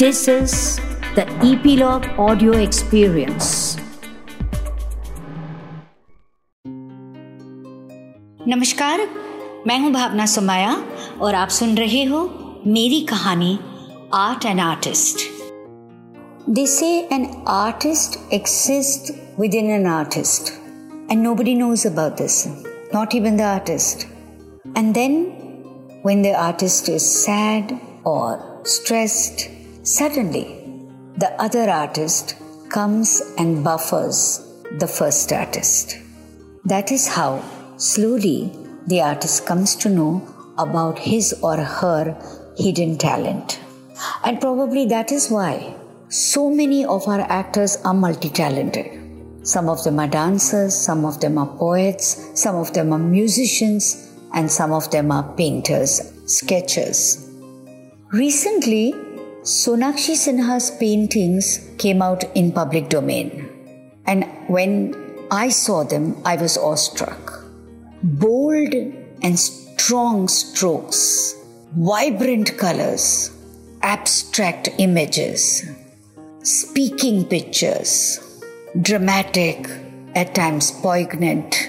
This is the Epilogue Audio Experience. नमस्कार मैं हूं भावना सुमाया और आप सुन रहे हो मेरी कहानी art and artist They say an artist exists within an artist, and nobody knows about this, not even the artist. And then, when the artist is sad or stressed, suddenly the other artist comes and buffers the first artist. That is how slowly the artist comes to know about his or her hidden talent. And probably that is why so many of our actors are multi talented. Some of them are dancers, some of them are poets, some of them are musicians, and some of them are painters, sketchers. Recently, Sonakshi Sinha's paintings came out in public domain. And when I saw them, I was awestruck. Bold and strong strokes, vibrant colors, abstract images, speaking pictures, dramatic, at times poignant,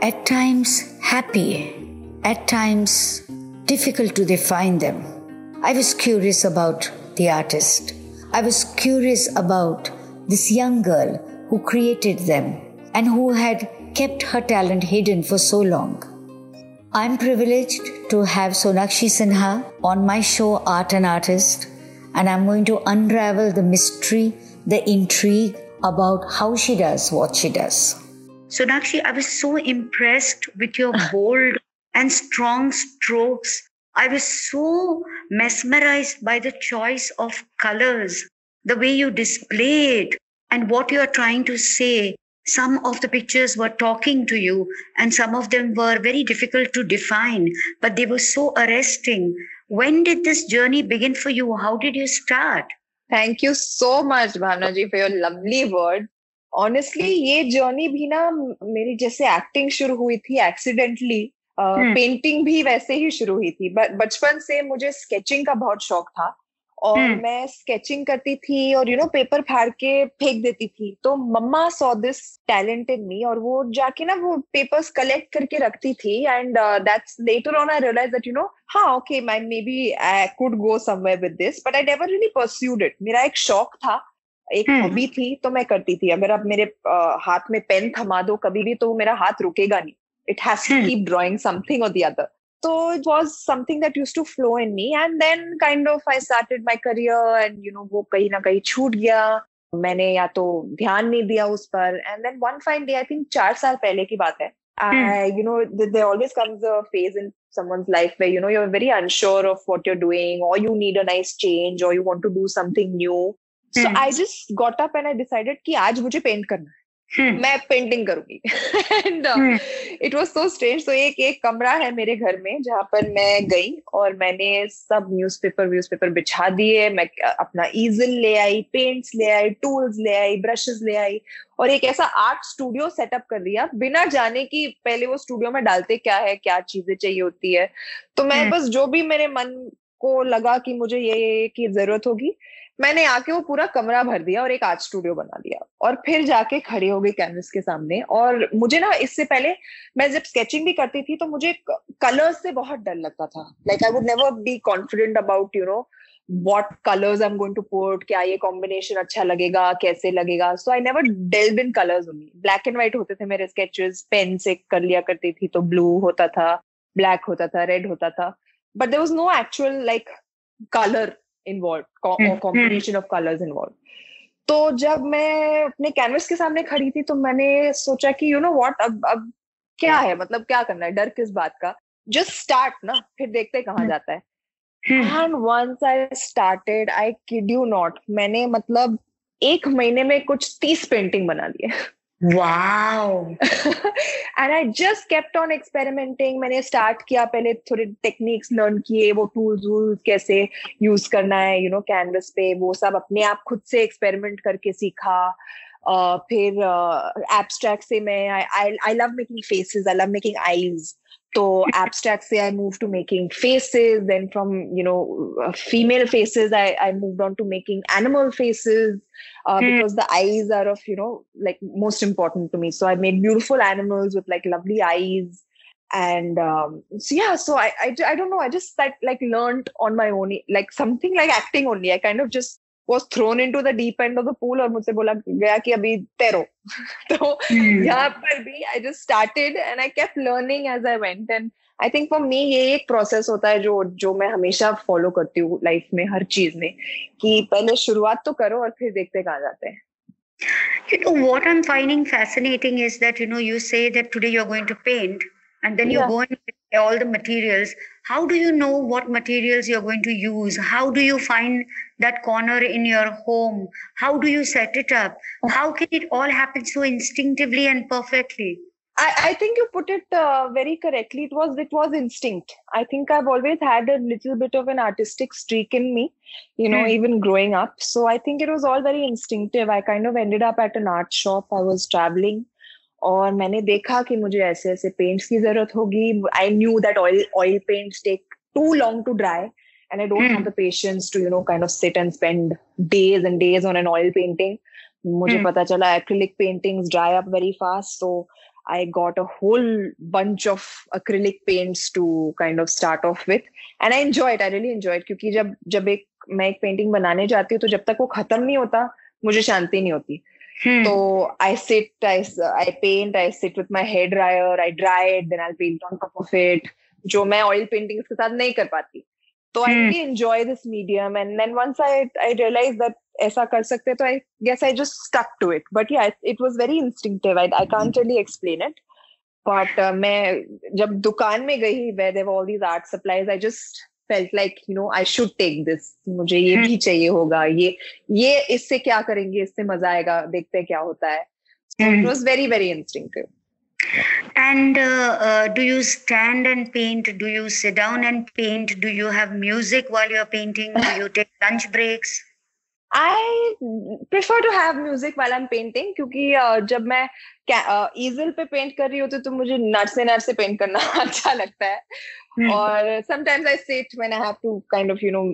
at times happy, at times difficult to define them. I was curious about the artist. I was curious about this young girl who created them and who had kept her talent hidden for so long. I'm privileged to have Sonakshi Sinha on my show Art and Artist and I'm going to unravel the mystery, the intrigue about how she does what she does. Sonakshi, I was so impressed with your bold and strong strokes. I was so mesmerized by the choice of colors, the way you displayed and what you are trying to say. Some of the pictures were talking to you, and some of them were very difficult to define, but they were so arresting. When did this journey begin for you? How did you start? Thank you so much, Bhavna ji, for your lovely words. Honestly ये journey भी ना मेरी जैसे acting शुरू हुई थी accidentally painting uh, भी वैसे ही शुरू हुई थी बचपन से मुझे स्केचिंग का बहुत शौक था और मैं स्केचिंग करती थी और यू नो पेपर फाड़ के फेंक देती थी। तो mama saw this talent in me और वो जाके ना वो पेपर्स कलेक्ट करके रखती थी and that's later on I realize that you know हाँ ओके मैं maybe I could go somewhere with this but I never really pursued it मेरा एक शौक था एक हॉबी थी तो मैं करती थी। अगर आप मेरे uh, हाथ में पेन थमा दो कभी भी तो मेरा हाथ रुकेगा नहीं। It has to keep drawing something और the other so it was something that used to flow in me and then kind of i started my career and you know वो कहीं ना कहीं छूट गया मैंने या तो ध्यान नहीं दिया उस पर and then one fine day i think चार साल पहले की बात है I, you know, there always comes a phase in someone's life where you know you're very unsure of what you're doing, or you need a nice change, or you want to do something new. So I just got up and I decided कि आज मुझे paint करना है Hmm. मैं painting करूँगी। And it was so strange तो एक एक कमरा है मेरे घर में जहाँ पर मैं गई और मैंने सब न्यूज़पेपर व्यूज़पेपर बिछा दिए। मैं अपना ईजल ले आई पेंट्स ले आई टूल्स ले आई ब्रशेस ले आई और एक ऐसा आर्ट स्टूडियो सेटअप कर दिया। बिना जाने की पहले वो स्टूडियो में डालते क्या है क्या चीज़ें चाहिए होती है। तो मैं hmm. बस जो भी मेरे मन को लगा कि मुझे ये की ज़रूरत होगी मैंने आके वो पूरा कमरा भर दिया और एक आर्ट स्टूडियो बना दिया और फिर जाके खड़े हो गई कैनवस के सामने और मुझे ना इससे पहले मैं जब स्केचिंग भी करती थी तो मुझे कलर्स से बहुत डर लगता था। Like I would never be confident about you know what colours I am going to put क्या ये कॉम्बिनेशन अच्छा लगेगा, कैसे लगेगा? So I never delve in colours only black and white होते थे मेरे स्केचेस पेन से कर लिया करती थी तो ब्लू होता था ब्लैक होता था रेड होता था। But there was no actual like colour involve combination of colours involve तो जब मैं अपने कैनवस के सामने खड़ी थी तो मैंने सोचा कि यू नो व्हाट अब अब क्या है? मतलब क्या करना है? डर किस बात का? जस्ट स्टार्ट ना फिर देखते कहाँ hmm. जाता है। And once I started I kid you not मैंने मतलब एक महीने में कुछ तीस पेंटिंग बना दिए wow. And i just kept on experimenting. मैंने start किया पहले थोड़े टेक्निक्स लर्न किए वो tools tools कैसे यूज़ करना है यू नो कैनवस पे वो सब अपने आप खुद से एक्सपेरिमेंट करके सीखा। uh, फिर एब्स्ट्रैक्ट uh, से मैं I love making faces I love making eyes So abstract say I moved to making faces. Then from you know uh, female faces, I, I moved on to making animal faces uh, mm. because the eyes are of you know like most important to me. So I made beautiful animals with like lovely eyes. And um, so yeah, so I, I I don't know. I just that like learned on my own, like something like acting only. I kind of just was thrown into the deep end of the pool और मुझसे बोला गया कि अभी तैरो तो यहाँ पर भी I just started and I kept learning as I went and I think for me ये एक process होता है जो जो मैं हमेशा follow करती हूँ life में हर चीज़ में कि पहले शुरुआत तो करो और फिर देखते कहाँ जाते हैं You know what I'm finding fascinating is that you know you say that today you're going to paint and then yeah. you go and get all the materials how do you know what materials you're going to use how do you find that corner in your home how do you set it up how can it all happen so instinctively and perfectly I, I think you put it uh, very correctly. It was it was instinct. I think I've always had a little bit of an artistic streak in me, you know, mm. even growing up. So I think it was all very instinctive. I kind of ended up at an art shop. I was traveling और मैंने देखा कि मुझे ऐसे ऐसे paints की ज़रूरत होगी I knew that oil oil paints take too long to dry and I don't mm. have the patience to, you know, kind of sit and spend days and days on an oil painting. मुझे mm. पता चला acrylic paintings dry up very fast, so I got a whole bunch of acrylic paints to kind of start off with, and I enjoy it. I really enjoy it क्योंकि जब जब एक मैं एक painting बनाने जाती हूँ तो जब तक वो खत्म नहीं होता मुझे शांति नहीं होती Hmm. So I sit, I, I paint, I sit with my hair dryer, I dry it, then I'll paint on top of it. जो मैं ऑयल पेंटिंग के साथ नहीं कर पाती। तो I really enjoy this medium and then once I I realize that ऐसा कर सकते तो I guess I just stuck to it but yeah it was very instinctive I I can't really explain it but मैं जब दुकान में गई where there all these art supplies I just felt like you know I should take this मुझे ये भी चाहिए होगा ये ये इससे क्या करेंगे इससे मज़ा आएगा देखते हैं क्या होता है it was very very instinctive And uh, uh, do you stand and paint? Do you sit down and paint? Do you have music while you're painting? Do you take lunch breaks? I prefer to have music while I'm painting क्योंकि uh, जब मैं ईजल पे paint कर रही होती तो मुझे नट से नट से पेंट करना अच्छा लगता है। हम्म। और sometimes I sit when I have to kind of you know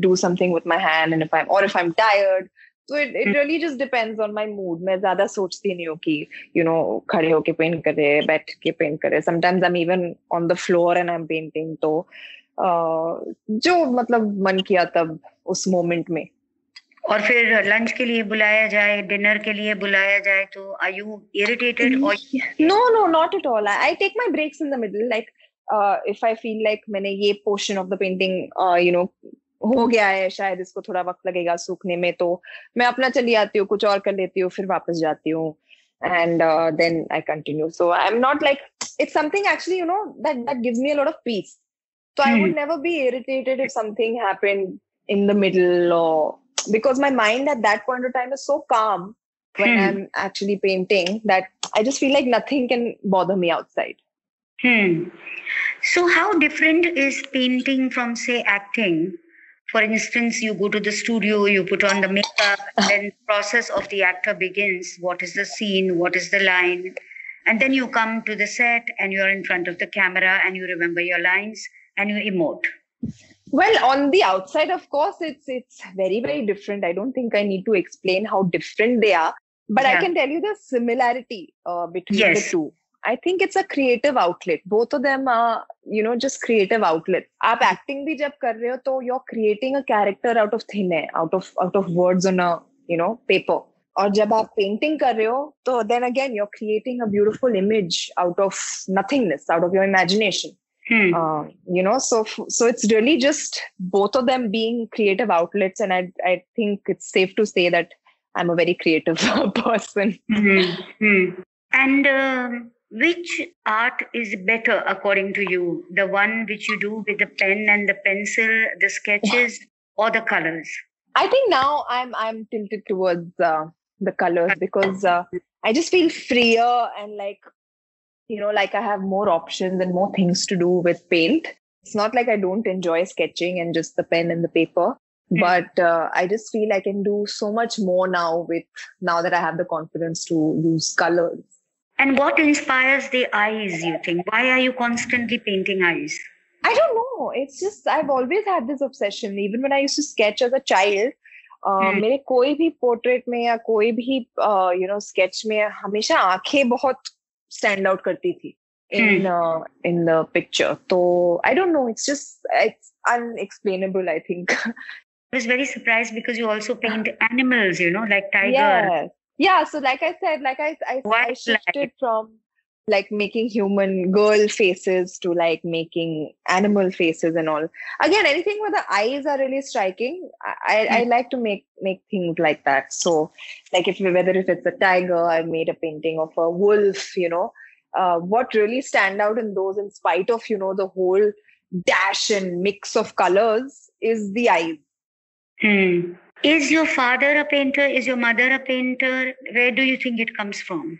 do something with my hand and if I और इफ़ आई एम टायर्ड तो it it really just depends on my mood मैं ज़्यादा सोचती नहीं हूँ कि you know खड़े होके पेंट करे बैठ के पेंट करे। Sometimes I am even on the floor and I am painting तो जो मतलब मन किया तब उस मोमेंट में। और फिर लंच के लिए बुलाया जाए डिनर के लिए बुलाया जाए तो आई यू इरिटेटेड और no no not at all I take my breaks in the middle like if I feel like मैंने ये portion of the painting you know हो गया है शायद इसको थोड़ा वक्त लगेगा सूखने में तो मैं अपना चली आती हूँ कुछ और कर लेती हूँ फिर वापस जाती हूँ and then I continue so I am not like it something actually you know that that gives me a lot of peace so I would never be irritated if something happened in the middle of because my mind at that point of time is so calm when hmm. I'm actually painting that I just feel like nothing can bother me outside. Hmm. So, how different is painting from, say, acting? For instance, you go to the studio, you put on the makeup, and then the process of the actor begins. What is the scene? What is the line? And then you come to the set and you're in front of the camera and you remember your lines and you emote Well, on the outside, of course, it's it's very very different. I don't think I need to explain how different they are, but yeah. I can tell you the similarity uh, between yes. the two. I think it's a creative outlet. Both of them are, you know, just creative outlets. आप acting भी जब कर रहे हो तो you're creating a character out of thin air, out of out of words on a, you know, paper. और जब आप पेंटिंग कर रहे हो तो then again you're creating a beautiful image out of nothingness, out of your imagination. Hmm. Uh, you know, so so it's really just both of them being creative outlets, and I I think it's safe to say that I'm a very creative person. Mm-hmm. And um, which art is better according to you the one which you do with the pen and the pencil the sketches or the colors i think now i'm i'm tilted towards uh, the colors because uh, i just feel freer and like you know like i have more options and more things to do with paint it's not like i don't enjoy sketching and just the pen and the paper mm-hmm. but uh, i just feel i can do so much more now with now that i have the confidence to use colors And what inspires the eyes, you think? Why are you constantly painting eyes? I don't know. It's just I've always had this obsession. Even when I used to sketch as a child, uh, hmm. मेरे कोई भी portrait में या कोई भी you know sketch में हमेशा आंखें बहुत स्टैंड आउट करती थी in uh, in the picture. So I don't know. It's just it's unexplainable. I think. I was very surprised because you also paint animals. You know, like tiger. Yeah, yeah. So like I said, like I I, I shifted from like making human girl faces to like making animal faces and all. Again anything where the eyes are really striking i i, mm. like to make make things like that. So like if whether if it's a tiger i made a painting of a wolf you know. Uh, what really stand out in those in spite of you know the whole dash and mix of colors is the eyes. Hmm. is your father a painter? Is your mother a painter? Where do you think it comes from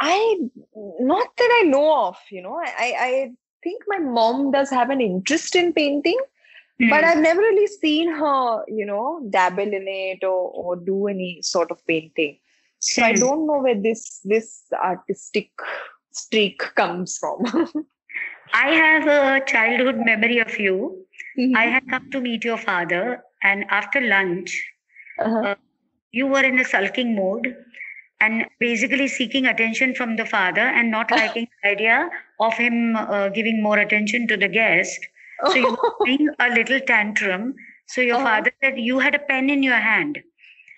I not that I know of, you know. I I think my mom does have an interest in painting, mm. but I've never really seen her, you know, dabble in it or or do any sort of painting. So mm. I hmm. don't know where this this artistic streak comes from. I have a childhood memory of you. Mm-hmm. I had come to meet your father, and after lunch, uh-huh. uh, you were in a sulking mode and basically seeking attention from the father and not liking the idea of him uh, giving more attention to the guest. So you were doing a little tantrum. So your uh-huh. father said you had a pen in your hand.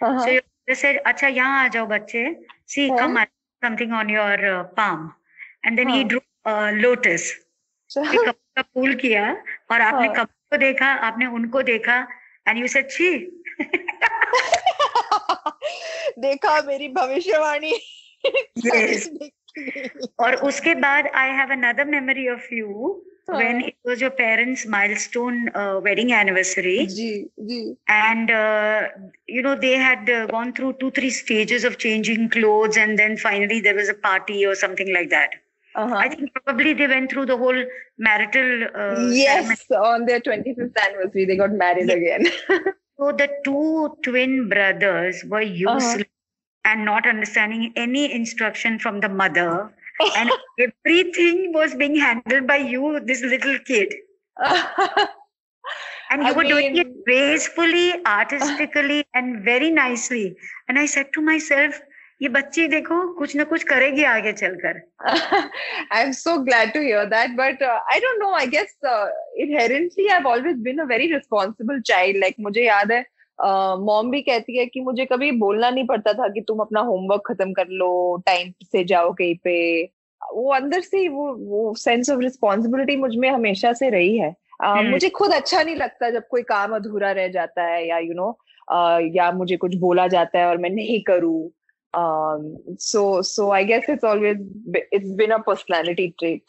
Uh-huh. So your father said, "Acha, yahan aa jao bache. See, uh-huh. come something on your uh, palm." And then he drew a lotus. Cup का फूल किया और आपने cup को देखा आपने उनको देखा and you said छी देखा मेरी भविष्यवाणी और उसके बाद I have another memory of you when it was your parents milestone uh, wedding anniversary ji, ji. and uh, you know they had uh, gone through two three stages of changing clothes and then finally there was a party or something like that uh-huh. i think probably they went through the whole marital uh, yes ceremony. on their 25th anniversary they got married yes. again So the two twin brothers were uh-huh. useless uh-huh. and not understanding any instruction from the mother. and everything was being handled by you, this little kid. and you I were mean, doing it gracefully, artistically, and very nicely. And I said to myself, ये बच्ची देखो कुछ ना कुछ करेगी आगे चलकर। I am so glad to hear that but I don't know I guess inherently I have always been a very responsible child like मुझे याद है मॉम uh, भी कहती है कि मुझे कभी बोलना नहीं पड़ता था कि तुम अपना होमवर्क खत्म कर लो टाइम से जाओ कहीं पे। वो अंदर से वो वो सेंस ऑफ़ रिस्पॉन्सिबिलिटी मुझमें हमेशा से रही है। Uh, hmm. मुझे खुद अच्छा नहीं लगता जब कोई काम अधूरा रह जाता है या you you know know, uh, या मुझे कुछ बोला जाता है और मैं नहीं करूँ। Um, so so i guess it's always it's been a personality trait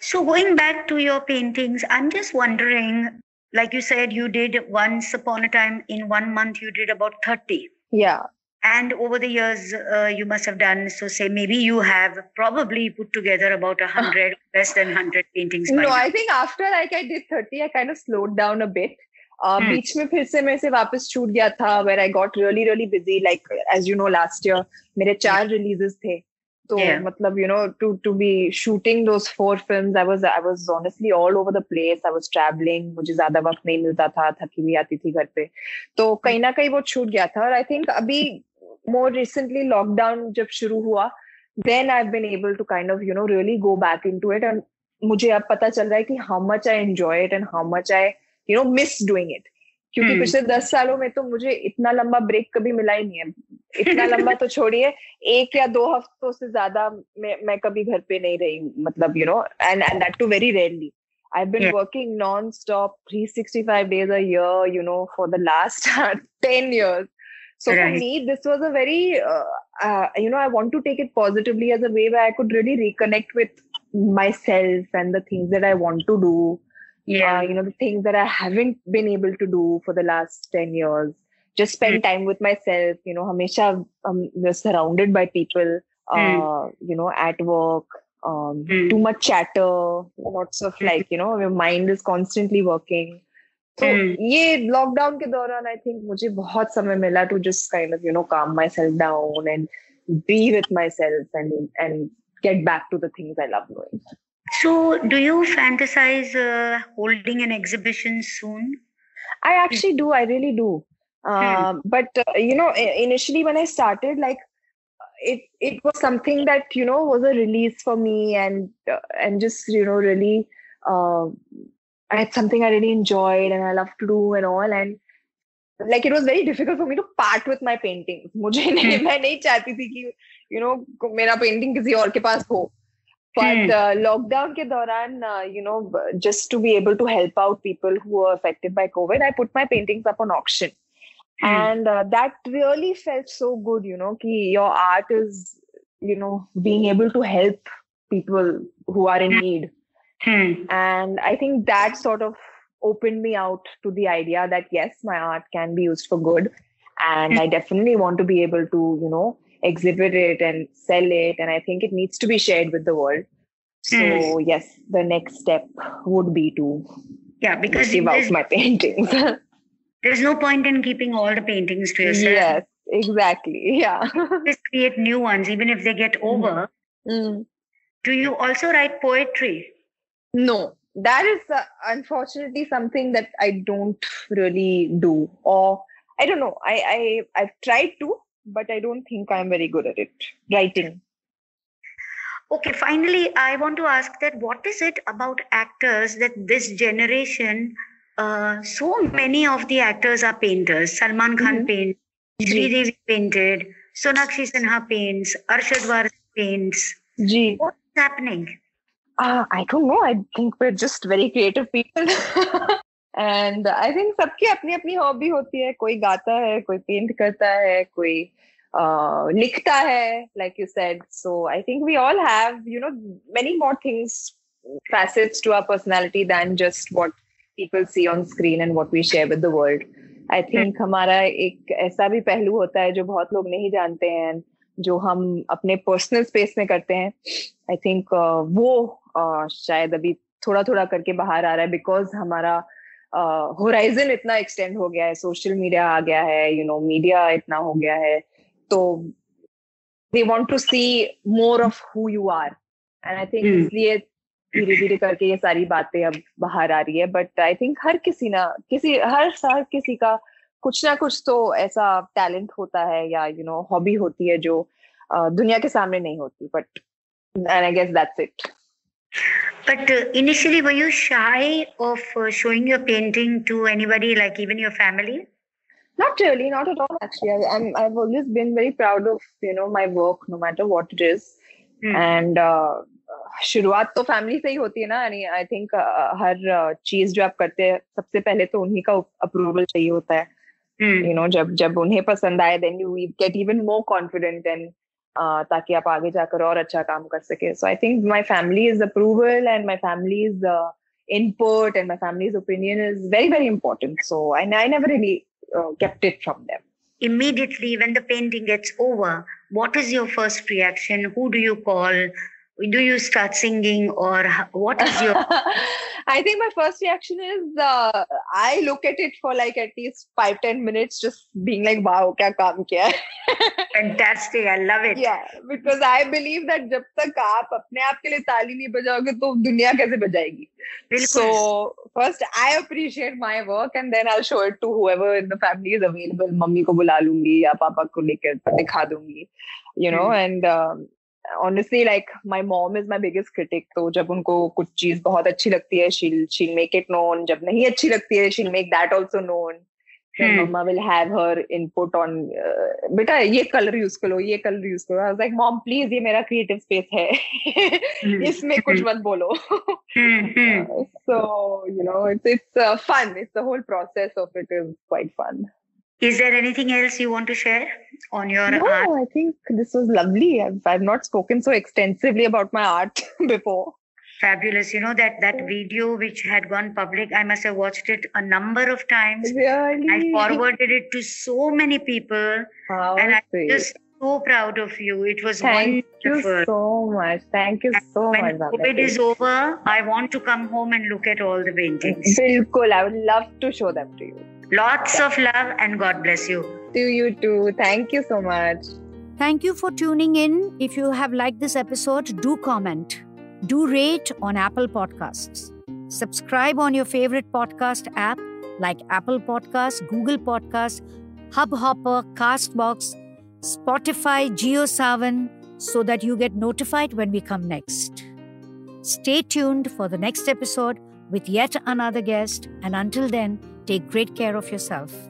so going back to your paintings i'm just wondering like you said you did once upon a time in one month you did about 30 yeah and over the years uh, you must have done so say maybe you have probably put together about a hundred less than 100 paintings no now. i think after like i did 30 i kind of slowed down a bit. बीच में फिर से मेरे से वापस छूट गया था where I got really really busy like as you know last year मेरे चार रिलीजेस थे तो मतलब you know to to be shooting those four films I was I was honestly all over the place I was travelling मुझे ज़्यादा वक्त नहीं मिलता था थकी भी आती थी घर पे तो कहीं ना कहीं वो छूट गया था और आई थिंक अभी मोर रिसेंटली लॉकडाउन जब शुरू हुआ then I been able to kind of you know really go back into it and मुझे अब पता चल रहा है कि how much I enjoy it and how much I you know miss doing it क्योंकि hmm. पिछले दस सालों में तो मुझे इतना लंबा ब्रेक कभी मिला ही नहीं है इतना लंबा तो छोड़िए एक या दो हफ्तों से ज्यादा मैं मैं कभी घर पे नहीं रही मतलब you know and and that too very rarely I've been yeah. working non-stop 365 days a year, you know, for the last 10 years. So right. for me, this was a very, uh, uh, you know, I want to take it positively as a way where I could really reconnect with myself and the things that I want to do yeah uh, you know the things that i haven't been able to do for the last 10 years just spend mm. time with myself you know hamesha um, we're surrounded by people uh, mm. you know at work um, mm. too much chatter lots of like you know your mind is constantly working तो ये lockdown के दौरान I think मुझे बहुत समय मिला to just kind of you know calm myself down and be with myself and and get back to the things I love doing. So, do you fantasize uh, holding an exhibition soon? I actually do. I really do. Hmm. Uh, but uh, you know, initially when I started, like it it was something that you know was a release for me, and uh, and just you know really, uh, it's something I really enjoyed and I love to do and all. And like it was very difficult for me to part with my paintings. मुझे नहीं मैं नहीं चाहती थी कि you know मेरा painting किसी और के पास हो. But uh, lockdown ke dauran, uh, you know, just to be able to help out people who were affected by COVID, I put my paintings up on auction. Hmm. And uh, that really felt so good, you know, ki your art is, you know, being able to help people who are in need. Hmm. And I think that sort of opened me out to the idea that yes, my art can be used for good. And I definitely want to be able to, you know, exhibit it and sell it and i think it needs to be shared with the world so mm. yes the next step would be to yeah because give out my paintings there's no point in keeping all the paintings to yourself yes exactly yeah just create new ones even if they get hmm. over mm. do you also write poetry no that is uh, unfortunately something that i don't really do or i don't know i i i've tried to but I don't think I'm very good at it. Writing. Okay, finally, I want to ask that what is it about actors that this generation, uh, so many of the actors are painters. Salman Khan mm-hmm. paints, Sridevi painted, Sonakshi Sinha paints, Arshad Warsi paints. Gee. What's happening? Uh, I don't know. I think we're just very creative people. And I think सबकी अपनी अपनी hobby होती है। कोई गाता है कोई paint करता है कोई uh, लिखता है like you said so I think we all have you know many more things facets to our personality than just what people see on screen and what we share with the world. I think हमारा एक ऐसा भी पहलू होता है जो बहुत लोग नहीं जानते हैं जो हम अपने पर्सनल स्पेस में करते हैं। आई थिंक uh, वो uh, शायद अभी थोड़ा थोड़ा करके बाहर आ रहा है बिकॉज़ हमारा होराइजन uh, इतना एक्सटेंड हो गया है सोशल मीडिया आ गया है यू नो मीडिया इतना हो गया है तो they want to see more of who you are and I think इसलिए धीरे धीरे करके ये सारी बातें अब बाहर आ रही है बट आई थिंक हर किसी ना किसी हर हर किसी का कुछ ना कुछ तो ऐसा टैलेंट होता है या यू नो हॉबी होती है जो uh, दुनिया के सामने नहीं होती but and I guess that's it But uh, initially, were you shy of uh, showing your painting to anybody, like even your family? Not really, not at all. Actually, I, am I've always been very proud of you know my work, no matter what it is. Hmm. And uh, शुरुआत तो family से ही होती है ना यानी I think हर चीज जो आप करते हैं सबसे पहले तो उन्हीं का अप्रूवल चाहिए होता है यू नो जब जब उन्हें पसंद आए then you get even more confident and ताकि आप आगे जाकर और अच्छा काम कर सके सो I think my family is approval and my family is input and my family's opinion is very very important so i, I never really uh, kept it from them immediately when the painting gets over what is your first reaction who do you call Do you start singing or what is your i think my first reaction is uh, i look at it for like at least five ten minutes just being like wow kya kaam kiya fantastic i love it. Yeah because i believe that jab tak aap apne aap ke liye taali nahi bajaoge to duniya kaise bajayegi so first i appreciate my work and then i'll show it to whoever in the family is available. Mummy ko bula lungi ya papa ko lekar dikha dungi you know mm. and um, honestly like my mom is my biggest critic तो जब उनको कुछ चीज़ बहुत अच्छी लगती है शील शील मेक इट नोन जब नहीं अच्छी लगती है she'll make that also known mama will have her input on बेटा ये कलर यूज़ करो ये कलर यूज़ करो. आई लाइक मॉम प्लीज़ ये मेरा क्रिएटिव स्पेस है. Hmm. इसमें कुछ. मत बोलो। So you know it's it's fun it's the whole process of it is quite fun Is there anything else you want to share on your no, art? I think this was lovely. I've, I've not spoken so extensively about my art before. Fabulous. You know that that video which had gone public, I must have watched it a number of times. Really? I forwarded it to so many people. How and I'm just so proud of you. It was Thank wonderful. Thank you so much. Thank you so when much. When COVID is over, I want to come home and look at all the paintings. Bilkul. I would love to show them to you. Lots of love and God bless you. To you too. Thank you so much. Thank you for tuning in. If you have liked this episode, do comment. Do rate on Apple Podcasts. Subscribe on your favorite podcast app like Apple Podcasts, Google Podcasts, Hubhopper, Castbox, Spotify, JioSaavn, so that you get notified when we come next. Stay tuned for the next episode with yet another guest, and until then, take great care of yourself.